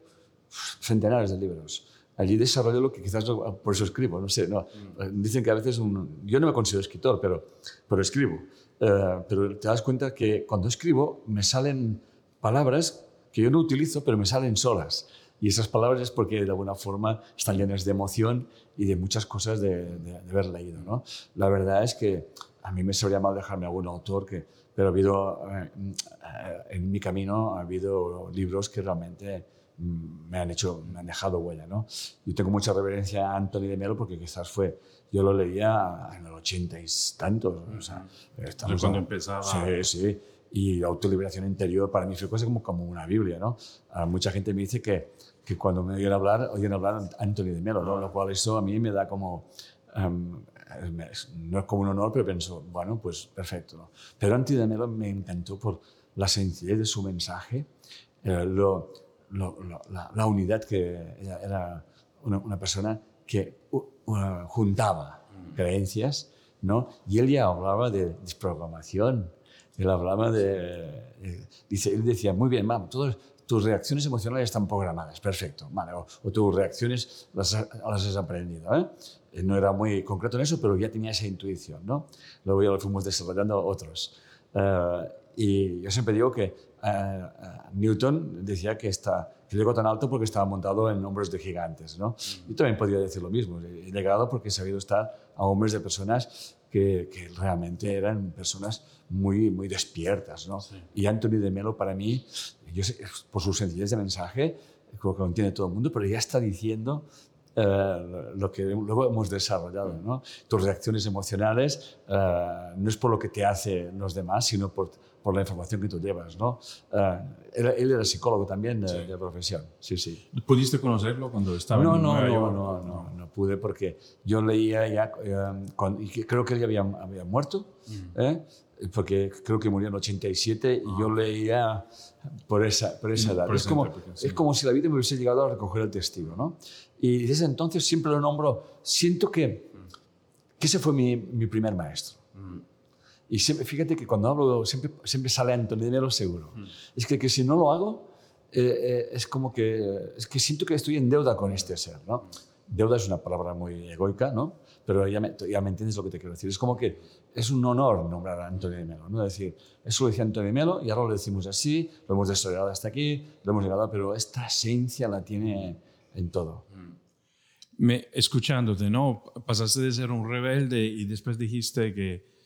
centenares de libros. Allí desarrollé lo que quizás por eso escribo, no sé. No. Dicen que a veces un, yo no me considero escritor, pero, pero escribo. Uh, pero te das cuenta que cuando escribo me salen palabras que yo no utilizo, pero me salen solas. Y esas palabras es porque de alguna forma están llenas de emoción y de muchas cosas de, de, de haber leído. ¿no? La verdad es que a mí me sabría mal dejarme algún autor que, pero ha habido, eh, en mi camino ha habido libros que realmente me han hecho, me han dejado huella, ¿no? Yo tengo mucha reverencia a Anthony de Melo porque quizás fue, yo lo leía en el 80 y tanto, o sea,
estamos cuando empezaba.
Sí, sí. Y Autoliberación Interior para mí fue casi como, como una Biblia, ¿no? A mucha gente me dice que, que cuando me oyen hablar, oyen hablar Anthony de Melo, ¿no? Lo cual eso a mí me da como... Um, no es como un honor, pero pienso, bueno, pues perfecto. ¿no? Pero Anthony de Melo me encantó por la sencillez de su mensaje, eh, lo, lo, lo, la, la, unidad que era una, una persona que uh, juntaba mm. creencias, ¿no? Y él ya hablaba de desprogramación, él hablaba de... Eh, dice, él decía, muy bien, mam, todos, tus reacciones emocionales están programadas, perfecto, vale, o, o tus reacciones las, las has aprendido, ¿eh? No era muy concreto en eso, pero ya tenía esa intuición, ¿no? Luego ya lo fuimos desarrollando otros. Uh, y yo siempre digo que uh, Newton decía que, está, que llegó tan alto porque estaba montado en hombros de gigantes, ¿no? Yo también podría decir lo mismo, he llegado porque he sabido estar a hombros de personas que, que, realmente eran personas muy, muy despiertas, ¿no? Sí. Y Anthony de Melo para mí, yo sé, por su sencillez de mensaje, creo que lo entiende todo el mundo, pero ya está diciendo lo que luego hemos desarrollado. ¿no? Tus reacciones emocionales no es por lo que te hacen los demás, sino por, por la información que tú llevas. ¿no? Uh, él, él, era psicólogo también de, sí. de, profesión. Sí, sí.
¿Pudiste conocerlo cuando estaba
no,
en
no,
Nueva
no,
York?
no, no, no, pude porque yo leía ya, con, y creo que él ya había, había muerto. Mm. ¿eh? porque creo que murió en 87 y yo leía por esa, por esa edad. Por es, como, sí. es como si la vida me hubiese llegado a recoger el testigo. ¿no? Y desde entonces siempre lo nombro, siento que, que ese fue mi, mi primer maestro. Mm. Y siempre, fíjate que cuando hablo siempre, siempre sale Antonio de Melo seguro. Mm. Es que, que si no lo hago, eh, eh, es como que, es que siento que estoy en deuda con este ser. ¿no? Deuda es una palabra muy egoica, ¿no? pero ya me, ya me entiendes lo que te quiero decir. Es como que es un honor nombrar a Antonio de Melo. ¿no? Es decir, eso lo decía Antonio de Melo y ahora lo decimos así, lo hemos desarrollado hasta aquí, lo hemos llegado, pero esta esencia la tiene en todo.
Me, escuchándote, ¿no? Pasaste de ser un rebelde y después dijiste que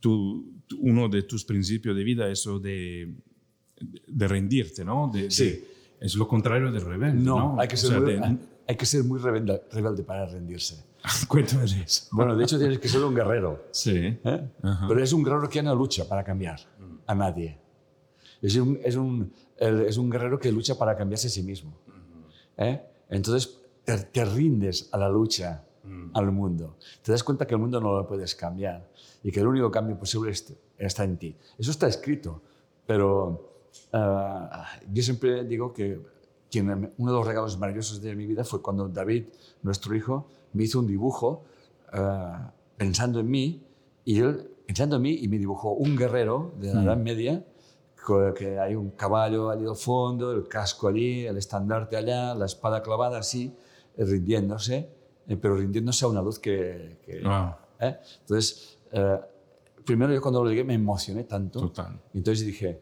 tu, uno de tus principios de vida es eso de, de rendirte, ¿no? De,
sí.
De, es lo contrario del rebelde, ¿no?
¿no? Hay, que ser o sea, muy, de, hay que ser muy rebelde, rebelde para rendirse.
Cuéntame eso.
Bueno, de hecho tienes que ser un guerrero.
Sí.
¿eh? Pero es un guerrero que no lucha para cambiar a nadie. Es un, es un, es un guerrero que lucha para cambiarse a sí mismo. ¿eh? Entonces te, te, rindes a la lucha al mundo. Te das cuenta que el mundo no lo puedes cambiar y que el único cambio posible está en ti. Eso está escrito, pero uh, yo siempre digo que quien, uno de los regalos maravillosos de mi vida fue cuando David, nuestro hijo, me hizo un dibujo uh, pensando en mí y él pensando en mí y me dibujó un guerrero de la mm. Edad Media que hay un caballo allí al fondo, el casco allí, el estandarte allá, la espada clavada así, rindiéndose, eh, pero rindiéndose a una luz que... que
wow.
¿eh? Entonces, eh, primero yo cuando lo llegué me emocioné tanto.
Total.
Entonces dije,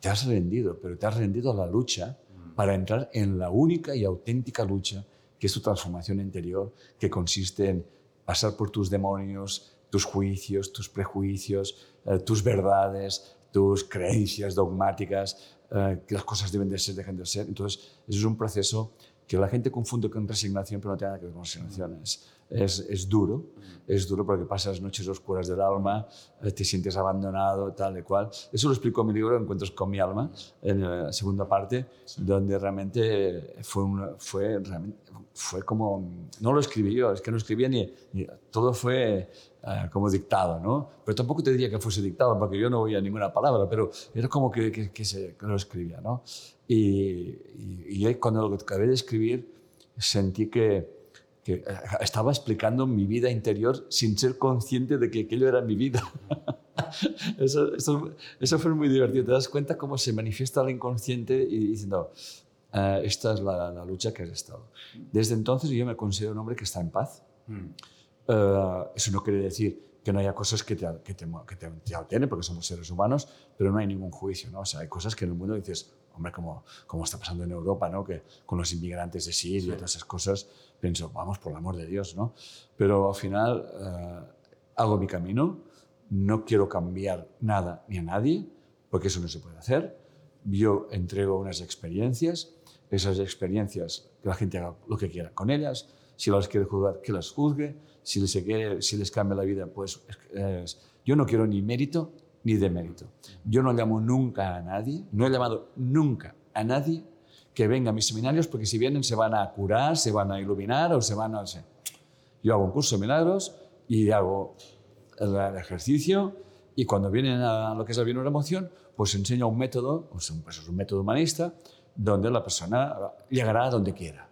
te has rendido, pero te has rendido a la lucha mm. para entrar en la única y auténtica lucha que es tu transformación interior, que consiste en pasar por tus demonios, tus juicios, tus prejuicios, eh, tus verdades, tus creencias dogmáticas, eh, que las cosas deben de ser, dejen de ser. Entonces, eso es un proceso que la gente confunde con resignación, pero no tiene nada que ver con resignación. Es, es, duro, es duro porque pasas noches oscuras del alma, eh, te sientes abandonado, tal y cual. Eso lo explico en mi libro, Encuentros con mi alma, en la segunda parte, donde realmente fue, una, fue, realmente fue como, no lo escribí yo, es que no escribía ni, ni todo fue uh, como dictado, ¿no? Pero tampoco te diría que fuese dictado, porque yo no oía ninguna palabra, pero era como que, que, que, se, que lo escribía, ¿no? Y, y, y, cuando lo acabé de escribir, sentí que, que eh, estaba explicando mi vida interior sin ser consciente de que aquello era mi vida. eso, eso, eso, fue muy divertido. Te das cuenta cómo se manifiesta el inconsciente y diciendo, uh, esta es la, la, lucha que has estado. Desde entonces yo me considero un hombre que está en paz. Mm. Uh, eso no quiere decir que no haya cosas que te, que te, que te, te alteren, porque somos seres humanos, pero no hay ningún juicio. ¿no? O sea, hay cosas que en el mundo dices, hombre, como, como está pasando en Europa, ¿no? que con los inmigrantes de Siria y sí. todas esas cosas, pienso, vamos, por el amor de Dios. ¿no? Pero al final uh, hago mi camino, no quiero cambiar nada ni a nadie, porque eso no se puede hacer. Yo entrego unas experiencias, esas experiencias, que la gente haga lo que quiera con ellas, si las quiere juzgar, que las juzgue, si les, quiere, si les cambia la vida, pues eh, yo no quiero ni mérito ni demérito. Yo no llamo nunca a nadie, no he llamado nunca a nadie que venga a mis seminarios porque si vienen se van a curar, se van a iluminar o se van a... Yo hago un curso de milagros y hago el, ejercicio y cuando vienen a lo que es la emoción, pues enseño un método, pues es un método humanista, donde la persona llegará a donde quiera.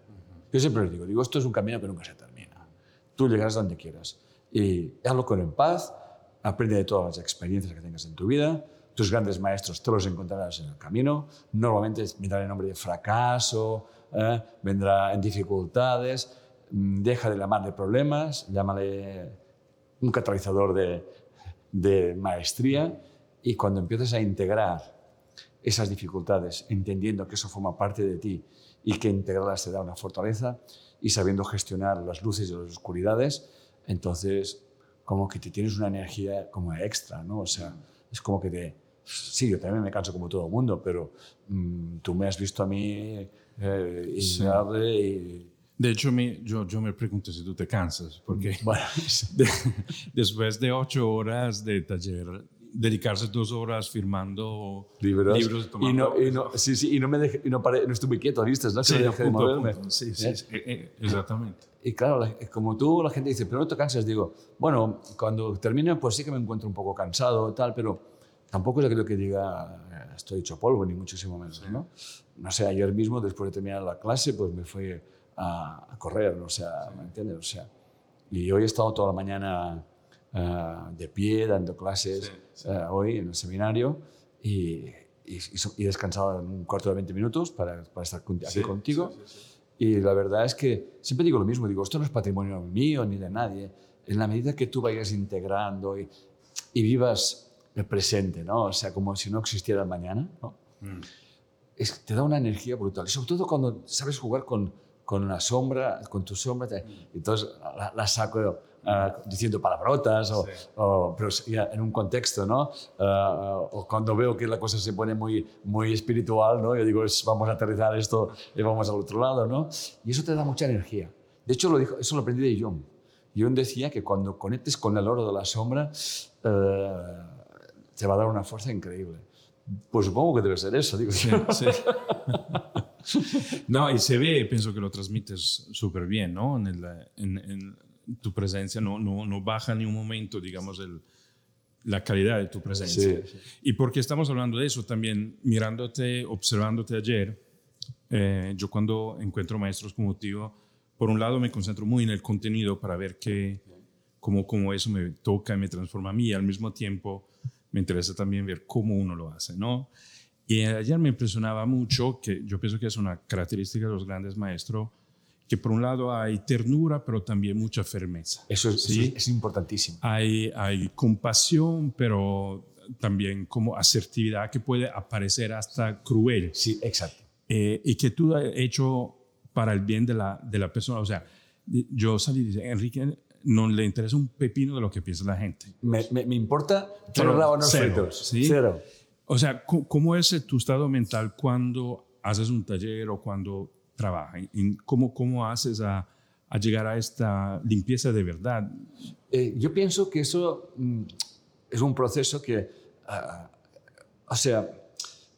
Yo siempre les digo, digo, esto es un camino que nunca se termina. Tú llegarás donde quieras. Y hazlo con en paz, aprende de todas las experiencias que tengas en tu vida. Tus grandes maestros te los encontrarás en el camino. Normalmente vendrá en nombre de fracaso, ¿eh? vendrá en dificultades. Mm, deja de llamarle problemas, llámale un catalizador de, de maestría. Y cuando empieces a integrar esas dificultades, entendiendo que eso forma parte de ti y que integrarlas te da una fortaleza y sabiendo gestionar las luces y las oscuridades, entonces como que te tienes una energía como extra, ¿no? O sea, es como que te... Sí, yo también me canso como todo el mundo, pero mmm, tú me has visto a mí eh,
sí.
y...
De hecho, yo, yo me pregunto si tú te cansas, porque bueno, de, después de ocho horas de taller dedicarse dos horas firmando
libros,
libros
y no, y no, sí, sí, y no me dejé, y no, paré, no estuve quieto, ¿viste? ¿no?
Sí,
dejé
punto,
de moverme.
punto. Sí, sí, ¿Eh? sí, eh, exactamente.
Y claro, como tú, la gente dice, pero no te cansas. Digo, bueno, cuando termine, pues sí que me encuentro un poco cansado, tal, pero tampoco es aquello que diga, eh, estoy hecho polvo, ni muchísimo menos. ¿no? No sé, ayer mismo, después de terminar la clase, pues me fui a, a correr, o sea. ¿me entiendes? O sea, y hoy he estado toda la mañana uh, de pie, dando clases sí, sí. Uh, hoy en el seminario y, y, y, descansado en un cuarto de 20 minutos para, para estar aquí sí, contigo. Y la verdad es que siempre digo lo mismo, digo, esto no es patrimonio mío ni de nadie. En la medida que tú vayas integrando y, y vivas el presente, ¿no? O sea, como si no existiera el mañana, ¿no? Mm. Es, te da una energía brutal. Y sobre todo cuando sabes jugar con, con una sombra, con tu sombra, mm. entonces la, la saco uh, diciendo palabrotas, o, sí. o, pero ya en un contexto, ¿no? Uh, o cuando veo que la cosa se pone muy, muy espiritual, ¿no? Yo digo, vamos a aterrizar esto y vamos al otro lado, ¿no? Y eso te da mucha energía. De hecho, lo dijo, eso lo aprendí de John. John decía que cuando conectes con el oro de la sombra, uh, te va a dar una fuerza increíble. Pues supongo que debe ser eso, digo.
Sí, sí. no, y se ve, pienso que lo transmites súper bien, ¿no? En, el, en, en, tu presencia no, no, no, baja ni un momento, digamos, el, la calidad de tu presencia. Sí, sí. Y porque estamos hablando de eso también, mirándote, observándote ayer, eh, yo cuando encuentro maestros como tío, por un lado me concentro muy en el contenido para ver que, cómo, cómo eso me toca y me transforma a mí, y al mismo tiempo me interesa también ver cómo uno lo hace, ¿no? Y ayer me impresionaba mucho, que yo pienso que es una característica de los grandes maestros, que por un lado hay ternura, pero también mucha firmeza.
Eso es, ¿sí? eso es importantísimo.
Hay, hay compasión, pero también como asertividad que puede aparecer hasta cruel.
Sí, exacto.
Eh, y que tú has hecho para el bien de la, de la persona. O sea, yo salí y dije, Enrique, no le interesa un pepino de lo que piensa la gente.
Me, me, me importa pero rábanos
cero,
fritos.
¿sí?
Cero.
O sea, ¿cómo es tu estado mental cuando haces un taller o cuando trabaja? ¿En cómo, ¿Cómo haces a, a, llegar a esta limpieza de verdad?
Eh, yo pienso que eso mm, es un proceso que, uh, o sea,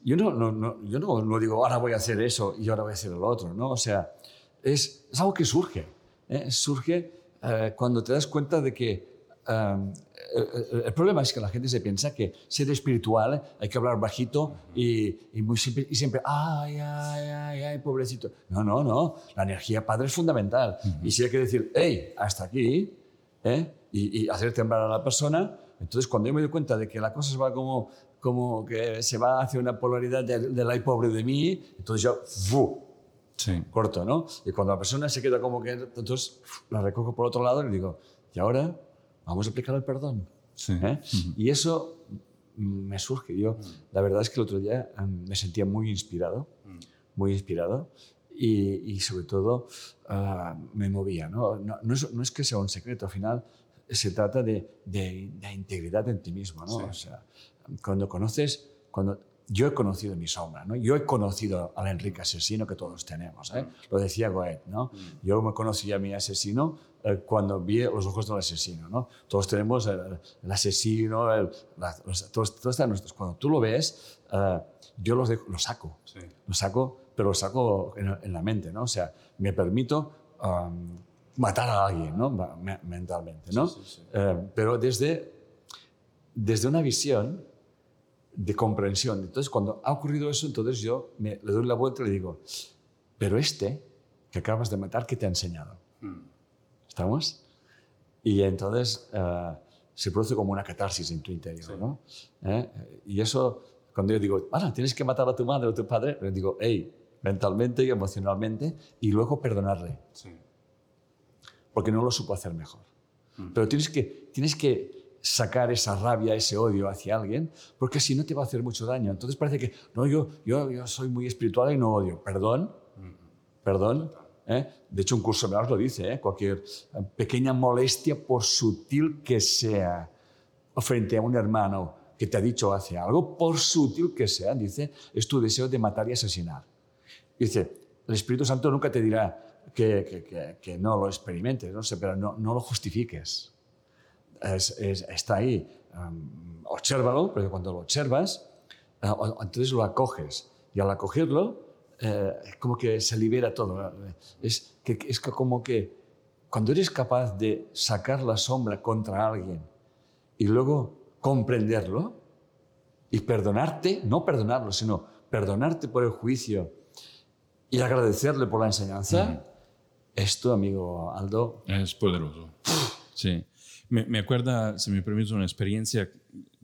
yo no, no, no, yo no, no, digo, ahora voy a hacer eso y ahora voy a hacer el otro, ¿no? O sea, es, es algo que surge. ¿eh? Surge uh, cuando te das cuenta de que Um, el, el, problema es que la gente se piensa que ser espiritual hay que hablar bajito y, y, muy simple, y siempre, ay, ay, ay, ay, pobrecito. No, no, no. La energía padre es fundamental. Uh -huh. Y si hay que decir, hey, hasta aquí, ¿eh? y, y, hacer temblar a la persona, entonces cuando yo me doy cuenta de que la cosa se va como, como que se va hacia una polaridad del de ay pobre de mí, entonces yo, ¡fu! Sí. corto, ¿no? Y cuando la persona se queda como que, entonces la recojo por otro lado y digo, ¿y ahora? Vamos a aplicar el perdón. Sí. ¿Eh? Uh -huh. Y eso me surge. Yo, la verdad es que el otro día um, me sentía muy inspirado, muy inspirado. Y, y sobre todo uh, me movía. ¿no? No, no, es, no, es, que sea un secreto, al final se trata de, de, de integridad en ti mismo. ¿no? Sí. O sea, cuando conoces, cuando yo he conocido mi sombra, ¿no? Yo he conocido al Enrique asesino que todos tenemos, ¿eh? Lo decía Goethe, ¿no? Mm. Yo me conocí a mi asesino cuando vi los ojos del asesino, ¿no? Todos tenemos el, el asesino, el, la, los, todos, todos están nuestros. Cuando tú lo ves, uh, yo los dejo, lo saco, sí. lo saco, pero lo saco en, en, la mente, ¿no? O sea, me permito um, matar a alguien, ¿no? Mentalmente, ¿no? Sí, sí, uh, pero desde, desde una visión de comprensión. Entonces, cuando ha ocurrido eso, entonces yo me, le doy la vuelta y le digo, pero este que acabas de matar, ¿qué te ha enseñado? Mm. ¿Estamos? Y entonces uh, se produce como una catarsis en tu interior, sí. ¿no? ¿Eh? Y eso, cuando yo digo, ah, tienes que matar a tu madre o a tu padre, le digo, hey, mentalmente y emocionalmente, y luego perdonarle. Sí. Porque no lo supo hacer mejor. Mm. Pero tienes que, tienes que sacar esa rabia, ese odio hacia alguien, porque si no te va a hacer mucho daño. Entonces parece que, no, yo, yo, yo soy muy espiritual y no odio. Perdón, perdón. ¿Eh? De hecho, un curso de lo dice, ¿eh? cualquier pequeña molestia, por sutil que sea, frente a un hermano que te ha dicho hace algo, por sutil que sea, dice, es tu deseo de matar y asesinar. Dice, el Espíritu Santo nunca te dirá que, que, que, no lo experimentes, no sé, pero no, no lo justifiques es, es, está ahí. Um, obsérvalo, porque cuando lo observas, uh, entonces lo acoges. Y al acogerlo, eh, como que se libera todo. Es, que, es que como que cuando eres capaz de sacar la sombra contra alguien y luego comprenderlo y perdonarte, no perdonarlo, sino perdonarte por el juicio y agradecerle por la enseñanza, mm. esto, amigo Aldo...
Es poderoso. Sí. Me, me acuerda, si me permite, una experiencia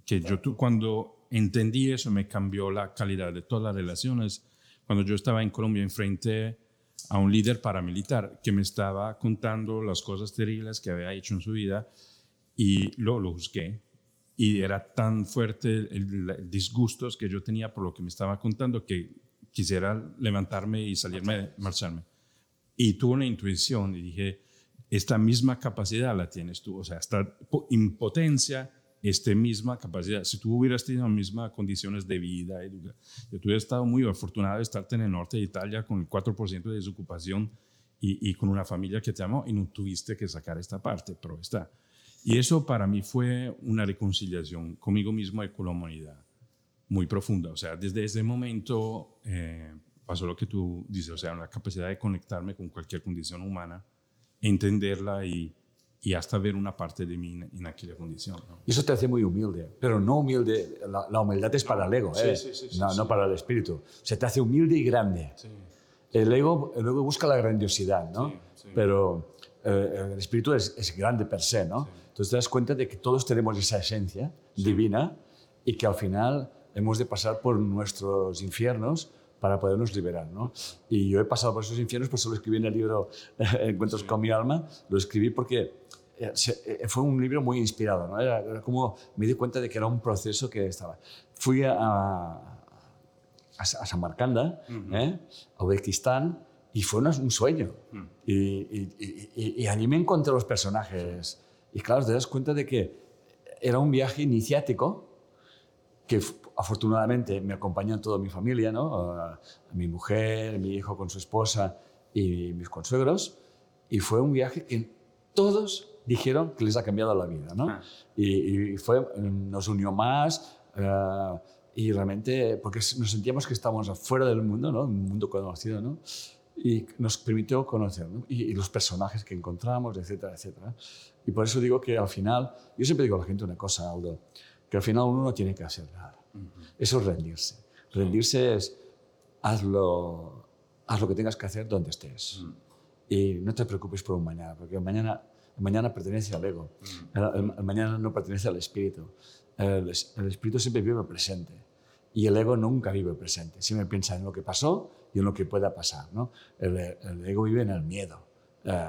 que yo tú, cuando entendí eso me cambió la calidad de todas las relaciones. Cuando yo estaba en Colombia enfrente a un líder paramilitar que me estaba contando las cosas terribles que había hecho en su vida y lo, lo juzgué. Y era tan fuerte el, el disgusto que yo tenía por lo que me estaba contando que quisiera levantarme y salirme, marcharme. Y tuve una intuición y dije, esta misma capacidad la tienes tú, o sea, esta impotencia, esta misma capacidad. Si tú hubieras tenido las mismas condiciones de vida, yo hubiera estado muy afortunado de estarte en el norte de Italia con el 4% de desocupación y, y, con una familia que te amó y no tuviste que sacar esta parte, pero está. Y eso para mí fue una reconciliación conmigo mismo y con la humanidad muy profunda. O sea, desde ese momento eh, pasó lo que tú dices, o sea, la capacidad de conectarme con cualquier condición humana entenderla y, y hasta ver una parte de mí en, en aquella condición. ¿no?
Y eso te hace muy humilde, pero no humilde, la, la humildad es para el ego, ¿eh? sí, sí, sí, no, no, para el espíritu. Se te hace humilde y grande. El, ego, el ego busca la grandiosidad, ¿no? pero eh, el espíritu es, es, grande per se, ¿no? Entonces te das cuenta de que todos tenemos esa esencia divina y que al final hemos de pasar por nuestros infiernos para podernos liberar. ¿no? Y yo he pasado por esos infiernos, por eso lo escribí en el libro Encuentros sí. con mi alma, lo escribí porque fue un libro muy inspirado, ¿no? Era, era, como me di cuenta de que era un proceso que estaba. Fui a, a, a Samarcanda, uh -huh. ¿eh? a Uzbekistán, y fue una, un sueño. Uh -huh. y, y, y, y, allí me encontré los personajes. Y claro, te das cuenta de que era un viaje iniciático que afortunadamente me acompañó toda mi familia, ¿no? A, mi mujer, mi hijo con su esposa y mis consuegros, y fue un viaje que todos dijeron que les ha cambiado la vida, ¿no?
Ah.
Y, y fue, nos unió más eh, y realmente, porque nos sentíamos que estábamos afuera del mundo, ¿no? Un mundo conocido, ¿no? Y nos permitió conocer, ¿no? y, y los personajes que encontramos, etcétera, etcétera. Y por eso digo que al final, yo siempre digo a la gente una cosa, Aldo, que al final uno no tiene que hacer nada. Eso es rendirse. Rendirse es hazlo, haz lo que tengas que hacer donde estés. Y no te preocupes por un mañana, porque mañana, mañana pertenece al ego. El, el- el mañana no pertenece al espíritu. El, el espíritu siempre vive presente. Y el ego nunca vive presente. Siempre piensa en lo que pasó y en lo que pueda pasar. ¿no? El, el ego vive en el miedo. Eh,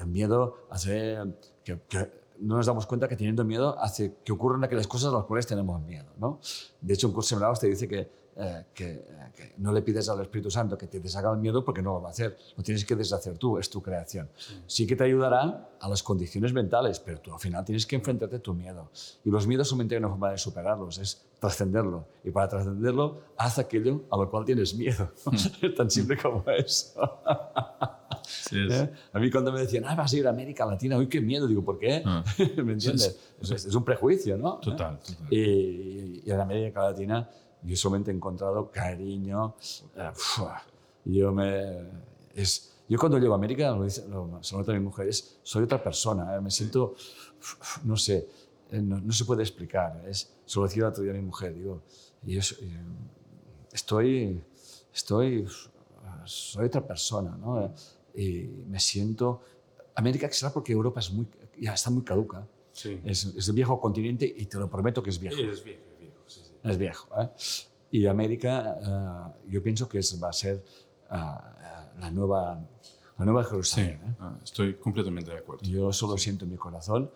el miedo hace que, que no nos damos cuenta que teniendo miedo hace que ocurran aquellas cosas a las cuales tenemos miedo. ¿no? De hecho, un curso de milagros te dice que, eh, que, eh, que no le pides al Espíritu Santo que te deshaga el miedo porque no lo va a hacer. Lo tienes que deshacer tú, es tu creación. Sí que te ayudará a las condiciones mentales, pero tú al final tienes que enfrentarte a tu miedo. Y los miedos solamente hay una forma de superarlos, es trascenderlo. Y para trascenderlo, haz aquello a lo cual tienes miedo. es tan simple como eso. ¿Eh? A mí cuando me decían, ah, vas a ir a América Latina, uy, qué miedo, digo, ¿por qué?
Ah.
¿Me entiendes? Es, es un prejuicio, ¿no?
Total, total.
Y, y- y en América Latina yo solamente he encontrado cariño. eh, yo me... Es, yo cuando llego a América, lo dice, lo, se nota mi mujer, es, soy otra persona, eh, me siento, no sé, eh, no, no se puede explicar. Es, se lo decía el otro día a mi mujer, digo, y yo soy- eh, estoy, estoy, soy otra persona, ¿no? Y me siento... América será porque Europa es muy, ya está muy caduca.
Sí.
Es, es el viejo continente y te lo prometo que es viejo.
Viejo, es viejo, sí, sí.
Es viejo. ¿eh? Y América, eh, yo pienso que es, va a ser eh, la, nueva, la nueva
Sí,
Jerusalén. ¿eh?
ah, estoy completamente de acuerdo.
Yo solo siento en mi corazón,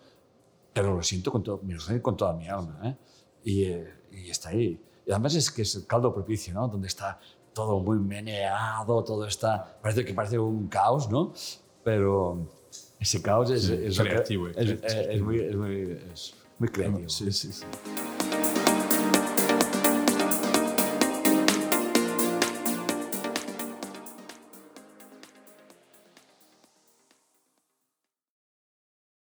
pero lo siento con, todo, con toda mi alma. ¿eh? Y, y está ahí. Y además es que es el caldo propicio, ¿no? Donde está todo muy meneado, todo está... Parece que parece un caos, ¿no? Pero ese caos es,
Sí,
es
creativo,
es-
creativo.
es muy, es muy, es muy creativo.
Sí, sí, sí.